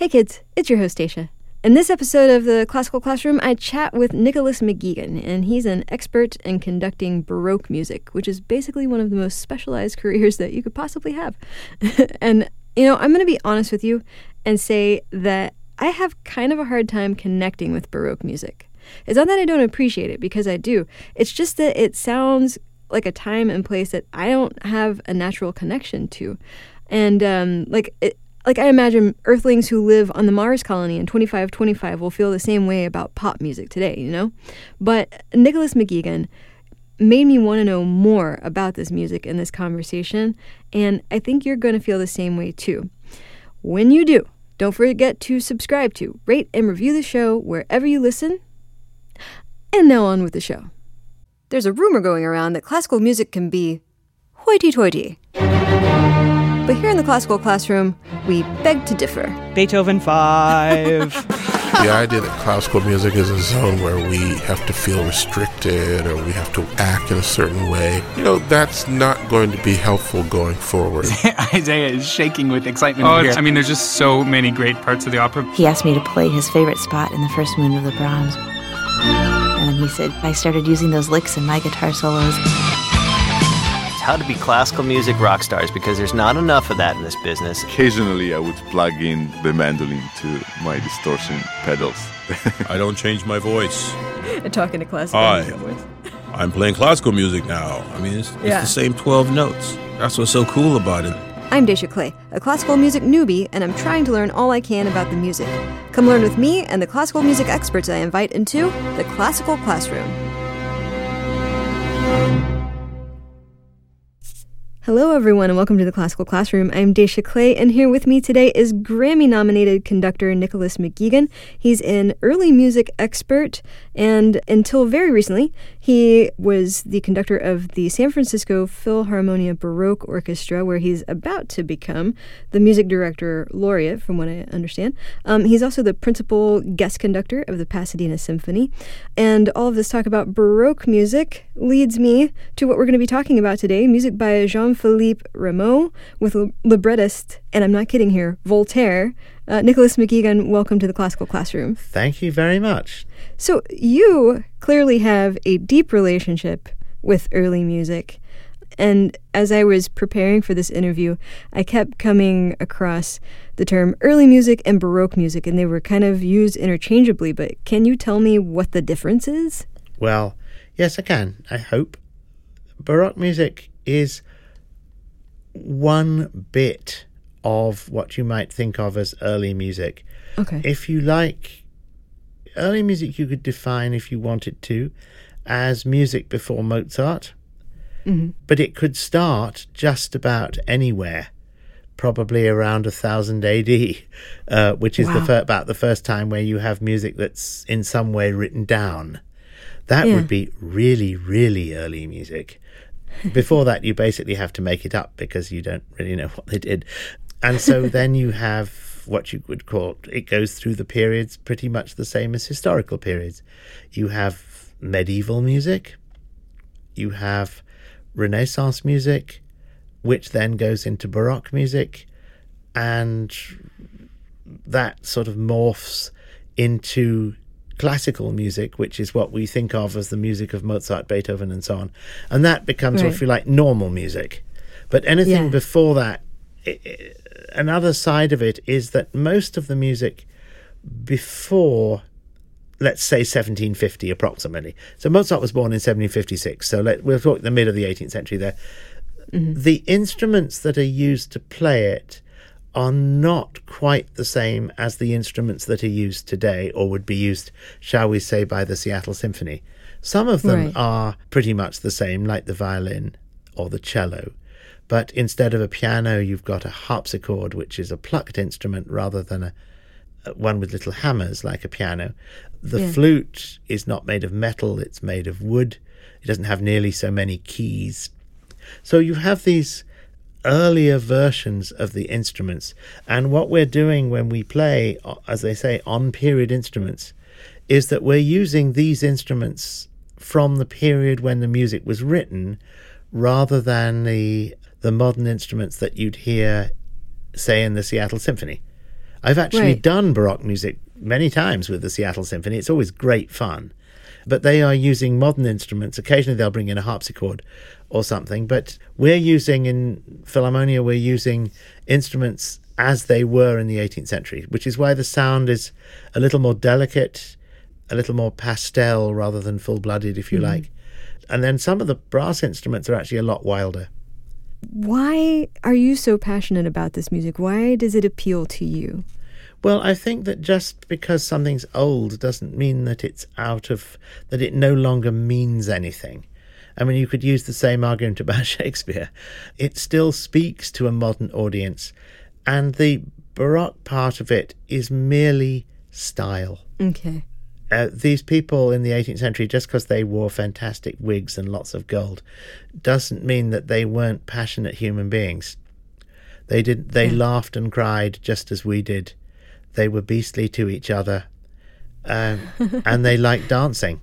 Hey kids, it's your host Dacia. In this episode of the Classical Classroom, I chat with Nicholas McGegan, and he's an expert in conducting Baroque music, which is basically one of the most specialized careers that you could possibly have. and, you know, I'm going to be honest with you and say that I have kind of a hard time connecting with Baroque music. It's not that I don't appreciate it, because I do. It's just that it sounds like a time and place that I don't have a natural connection to. And, um, like, it, like I imagine Earthlings who live on the Mars colony in 2525 will feel the same way about pop music today, you know? But Nicholas McGegan made me want to know more about this music in this conversation, and I think you're going to feel the same way too. When you do, don't forget to subscribe to, rate, and review the show wherever you listen. And now on with the show. There's a rumor going around that classical music can be hoity toity. But here in the classical classroom, we beg to differ. Beethoven 5. the idea that classical music is a zone where we have to feel restricted or we have to act in a certain way, you know, that's not going to be helpful going forward. Isaiah is shaking with excitement. Oh, I mean, there's just so many great parts of the opera. He asked me to play his favorite spot in the first movement of the Brahms. And he said, I started using those licks in my guitar solos how to be classical music rock stars because there's not enough of that in this business. Occasionally, I would plug in the mandolin to my distortion pedals. I don't change my voice. And Talking to classical Hi. I'm playing classical music now. I mean, it's, it's yeah. the same 12 notes. That's what's so cool about it. I'm Dacia Clay, a classical music newbie, and I'm trying to learn all I can about the music. Come learn with me and the classical music experts I invite into the Classical Classroom. Hello, everyone, and welcome to the Classical Classroom. I'm Dacia Clay, and here with me today is Grammy nominated conductor Nicholas McGegan. He's an early music expert, and until very recently, he was the conductor of the San Francisco Philharmonia Baroque Orchestra, where he's about to become the music director laureate, from what I understand. Um, he's also the principal guest conductor of the Pasadena Symphony. And all of this talk about Baroque music leads me to what we're going to be talking about today music by Jean Philippe Rameau with librettist, and I'm not kidding here, Voltaire. Uh, Nicholas McGegan, welcome to the Classical Classroom. Thank you very much. So, you clearly have a deep relationship with early music. And as I was preparing for this interview, I kept coming across the term early music and Baroque music, and they were kind of used interchangeably. But can you tell me what the difference is? Well, yes, I can, I hope. Baroque music is one bit of what you might think of as early music. Okay. If you like early music, you could define, if you wanted to, as music before Mozart. Mm-hmm. But it could start just about anywhere, probably around a thousand AD, uh, which is wow. the fir- about the first time where you have music that's in some way written down. That yeah. would be really, really early music. Before that, you basically have to make it up because you don't really know what they did. And so then you have what you would call it goes through the periods pretty much the same as historical periods. You have medieval music, you have Renaissance music, which then goes into Baroque music, and that sort of morphs into classical music, which is what we think of as the music of Mozart, Beethoven, and so on. And that becomes, right. if you like, normal music. But anything yeah. before that, it, it, another side of it is that most of the music before let's say 1750 approximately. So Mozart was born in 1756. So let, we'll talk the mid of the 18th century there. Mm-hmm. The instruments that are used to play it are not quite the same as the instruments that are used today or would be used, shall we say, by the Seattle Symphony. Some of them right. are pretty much the same, like the violin or the cello. But instead of a piano, you've got a harpsichord, which is a plucked instrument rather than a, uh, one with little hammers like a piano. The yeah. flute is not made of metal, it's made of wood. It doesn't have nearly so many keys. So you have these earlier versions of the instruments. And what we're doing when we play, as they say, on period instruments, is that we're using these instruments from the period when the music was written rather than the the modern instruments that you'd hear say in the Seattle Symphony. I've actually Right. done Baroque music many times with the Seattle Symphony. It's always great fun. But they are using modern instruments. Occasionally they'll bring in a harpsichord or something. But we're using in Philharmonia, we're using instruments as they were in the 18th century, which is why the sound is a little more delicate, a little more pastel rather than full blooded, if you Mhm. like. And then some of the brass instruments are actually a lot wilder. Why are you so passionate about this music? Why does it appeal to you? Well, I think that just because something's old doesn't mean that it's out of, that it no longer means anything. I mean, you could use the same argument about Shakespeare. It still speaks to a modern audience, and the Baroque part of it is merely style. Okay. Uh, these people in the 18th century, just because they wore fantastic wigs and lots of gold, doesn't mean that they weren't passionate human beings. They did. They Yeah. laughed and cried just as we did. They were beastly to each other, um, and they liked dancing.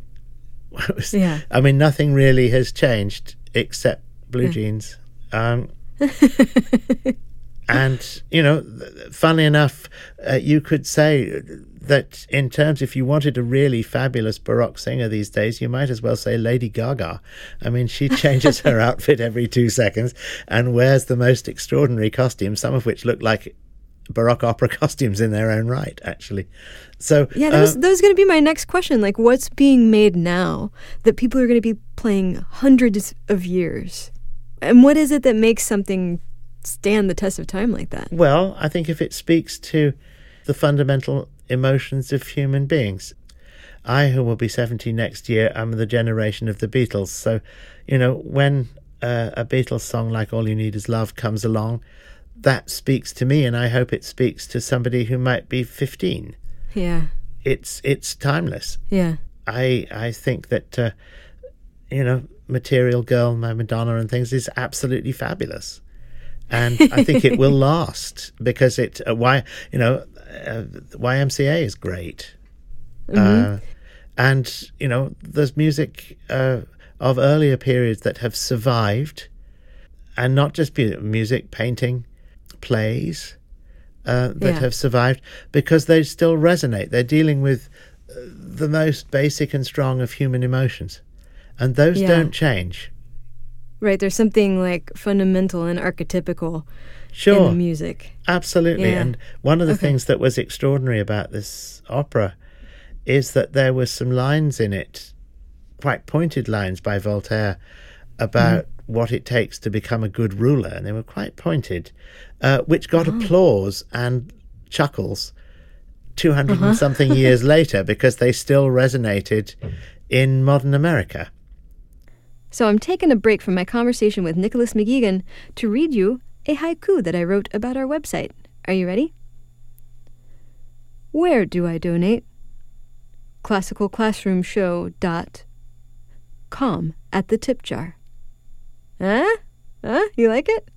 Yeah. I mean, nothing really has changed except blue Yeah. jeans. Um, and you know, funnily enough, uh, you could say that in terms, if you wanted a really fabulous Baroque singer these days, you might as well say Lady Gaga. I mean, she changes her outfit every two seconds and wears the most extraordinary costumes, some of which look like Baroque opera costumes in their own right, actually. So Yeah, that was, uh, that was going to be my next question. Like, what's being made now that people are going to be playing hundreds of years? And what is it that makes something stand the test of time like that? Well, I think if it speaks to the fundamental emotions of human beings. I, who will be 70 next year, am the generation of the Beatles. So, you know, when uh, a Beatles song like All You Need Is Love comes along, that speaks to me, and I hope it speaks to somebody who might be 15. Yeah. It's it's timeless. Yeah. I I think that uh, you know, Material Girl, my Madonna, and things is absolutely fabulous, and I think it will last because it. Uh, why you know, uh, YMCA is great, Mhm. uh, and you know, there's music uh, of earlier periods that have survived, and not just music, painting, plays. Uh, that Yeah. have survived because they still resonate. They're dealing with uh, the most basic and strong of human emotions, and those Yeah. don't change. Right. There's something like fundamental and archetypical in Sure. the music. Absolutely. Yeah. And one of the Okay. things that was extraordinary about this opera is that there were some lines in it, quite pointed lines by Voltaire, about Mm-hmm. what it takes to become a good ruler. And they were quite pointed, uh, which got Oh. applause and chuckles 200 Uh-huh. and something years later because they still resonated in modern America. So I'm taking a break from my conversation with Nicholas McGegan to read you a haiku that I wrote about our website. Are you ready? Where do I donate? classicalclassroomshow.com at the tip jar. Huh? Huh? You like it?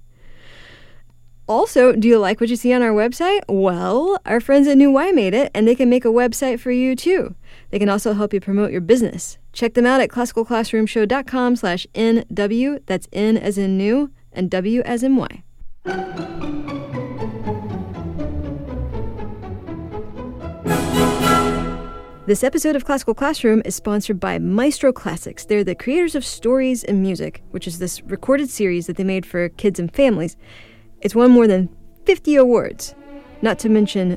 Also, do you like what you see on our website? Well, our friends at New Y made it, and they can make a website for you too. They can also help you promote your business. Check them out at classicalclassroomshow.com slash NW. That's N as in new and W as in Y. This episode of Classical Classroom is sponsored by Maestro Classics. They're the creators of Stories and Music, which is this recorded series that they made for kids and families. It's won more than 50 awards, not to mention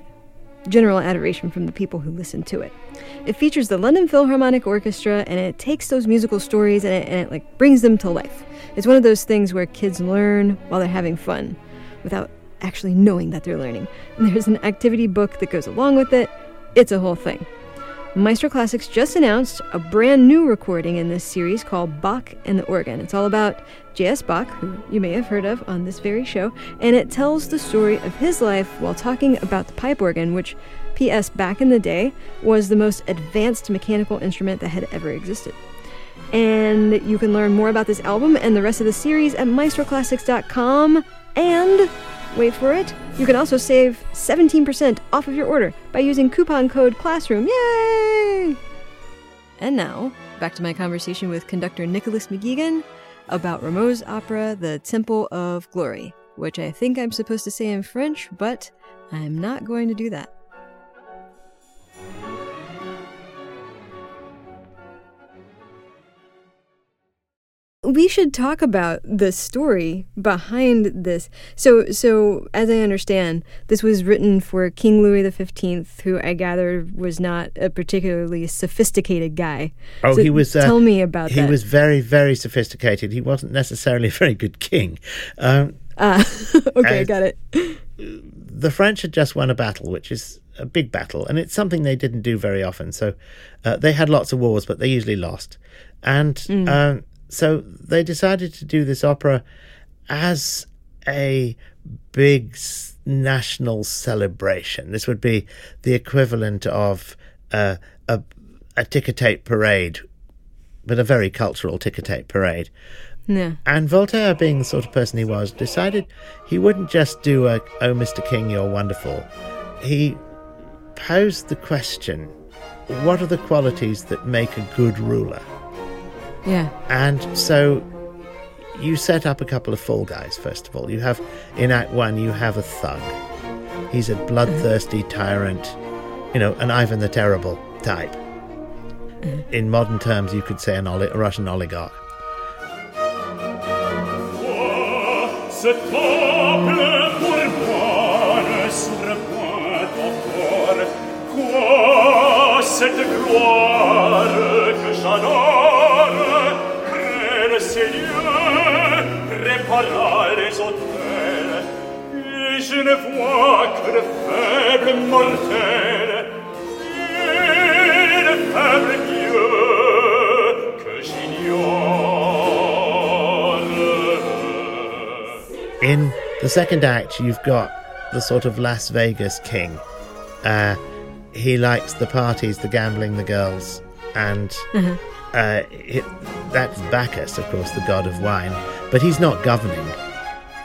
general adoration from the people who listen to it. It features the London Philharmonic Orchestra and it takes those musical stories and it, and it like brings them to life. It's one of those things where kids learn while they're having fun without actually knowing that they're learning. And there's an activity book that goes along with it. It's a whole thing. Maestro Classics just announced a brand new recording in this series called Bach and the Organ. It's all about J.S. Bach, who you may have heard of on this very show, and it tells the story of his life while talking about the pipe organ, which, P.S., back in the day, was the most advanced mechanical instrument that had ever existed. And you can learn more about this album and the rest of the series at maestroclassics.com. And, wait for it, you can also save 17% off of your order by using coupon code CLASSROOM. Yay! And now, back to my conversation with conductor Nicholas McGegan about Rameau's opera, The Temple of Glory, which I think I'm supposed to say in French, but I'm not going to do that. We should talk about the story behind this. So, so as I understand, this was written for King Louis XV, who I gather was not a particularly sophisticated guy. Oh, so he was. Uh, tell me about he that. He was very, very sophisticated. He wasn't necessarily a very good king. Um, ah, okay, got it. The French had just won a battle, which is a big battle, and it's something they didn't do very often. So, uh, they had lots of wars, but they usually lost, and. Mm. Um, so they decided to do this opera as a big national celebration. This would be the equivalent of uh, a, a ticker tape parade, but a very cultural ticker tape parade. And Voltaire, being the sort of person he was, decided he wouldn't just do a "Oh, Mr. King, you're wonderful." He posed the question: What are the qualities that make a good ruler? Yeah. And so you set up a couple of fall guys, first of all. You have, in Act One, you have a thug. He's a bloodthirsty tyrant, you know, an Ivan the Terrible type. In modern terms, you could say an oli- a Russian oligarch. cette gloire que j'adore le Seigneur répara les hôtels et je ne vois que de faibles mortels et de faibles dieux que j'ignore. In the second act, you've got the sort of Las Vegas king. Uh, he likes the parties, the gambling, the girls, and mm-hmm. uh, it, that's Bacchus, of course, the god of wine. But he's not governing.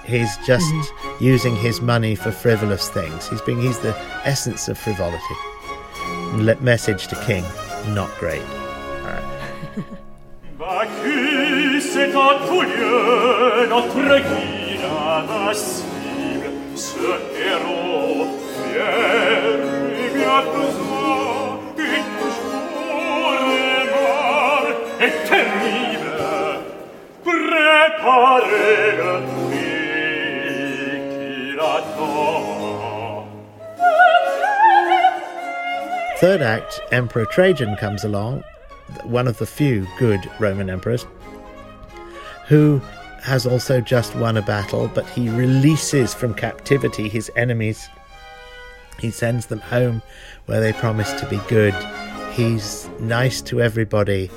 He's just mm-hmm. using his money for frivolous things. He's being he's the essence of frivolity. Le- message to king, not great. Bacchus est Third act, Emperor Trajan comes along, one of the few good Roman emperors, who has also just won a battle, but he releases from captivity his enemies. He sends them home where they promise to be good. He's nice to everybody.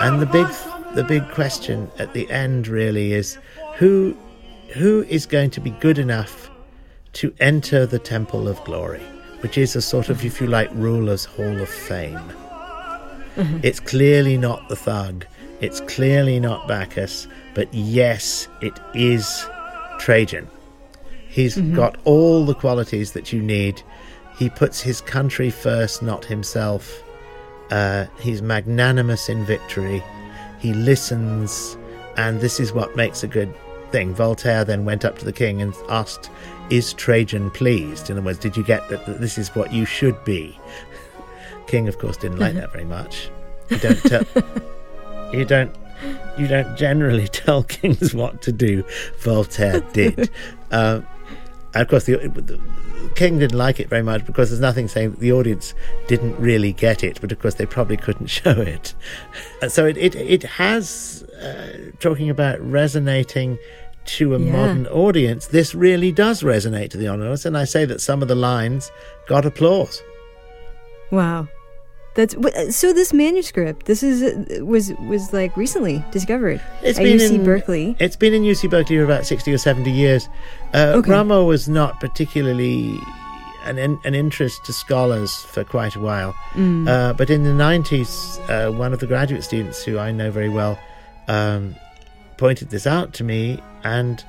And the big the big question at the end really is who who is going to be good enough to enter the temple of glory, which is a sort of if you like ruler's hall of fame. It's clearly not the thug. It's clearly not Bacchus, but yes, it is Trajan. He's got all the qualities that you need. He puts his country first, not himself. Uh, he's magnanimous in victory. He listens, and this is what makes a good thing. Voltaire then went up to the king and asked, Is Trajan pleased? In other words, did you get that, that this is what you should be? King, of course, didn't like that very much. You don't tell. you don't. You don't generally tell kings what to do. Voltaire did. uh, and of course, the, the king didn't like it very much because there's nothing saying that the audience didn't really get it, but of course they probably couldn't show it. And so it it, it has uh, talking about resonating to a Yeah. modern audience. This really does resonate to the audience, and I say that some of the lines got applause. Wow. That's so. This manuscript, this is uh, was was like recently discovered It's at been UC in Berkeley. It's been in UC Berkeley for about sixty or seventy years. Uh, Okay. Rameau was not particularly an an interest to scholars for quite a while, Mm. uh, but in the nineties, uh, one of the graduate students who I know very well um, pointed this out to me, and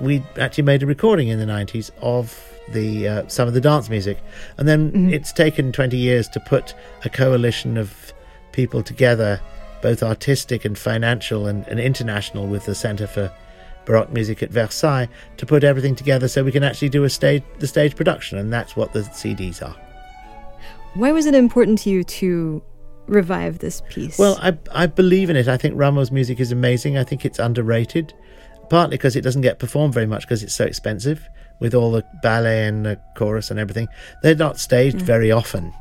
we actually made a recording in the nineties of the uh, some of the dance music, and then Mm-hmm. it's taken twenty years to put a coalition of people together, both artistic and financial and, and international, with the Centre for Baroque Music at Versailles, to put everything together so we can actually do a stage the stage production, and that's what the CDs are. Why was it important to you to revive this piece? Well, I I believe in it. I think Rameau's music is amazing. I think it's underrated, partly because it doesn't get performed very much because it's so expensive with all the ballet and the chorus and everything. They're not staged very often.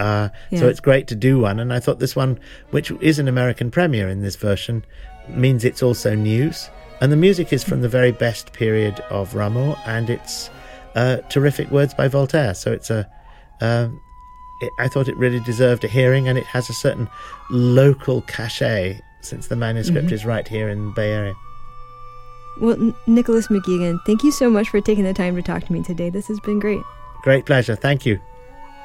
Uh, So it's great to do one, and I thought this one, which is an American premiere in this version, means it's also news. And the music is from the very best period of Rameau, and it's uh, terrific words by Voltaire. So it's a, um, it, I thought it really deserved a hearing, and it has a certain local cachet since the manuscript Mhm. is right here in the Bay Area. Well, N- Nicholas McGegan, thank you so much for taking the time to talk to me today. This has been great. Great pleasure. Thank you.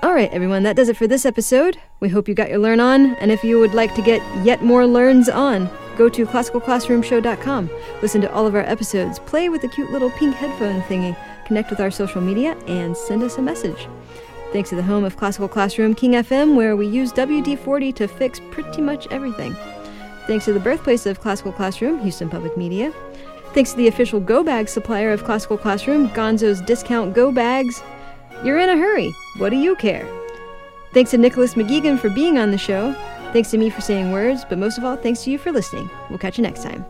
All right, everyone, that does it for this episode. We hope you got your learn on, and if you would like to get yet more learns on, go to classicalclassroomshow.com. Listen to all of our episodes, play with the cute little pink headphone thingy, connect with our social media, and send us a message. Thanks to the home of Classical Classroom, King FM, where we use WD 40 to fix pretty much everything. Thanks to the birthplace of Classical Classroom, Houston Public Media. Thanks to the official Go Bag supplier of Classical Classroom, Gonzo's Discount Go Bags. You're in a hurry. What do you care? Thanks to Nicholas McGegan for being on the show. Thanks to me for saying words, but most of all, thanks to you for listening. We'll catch you next time.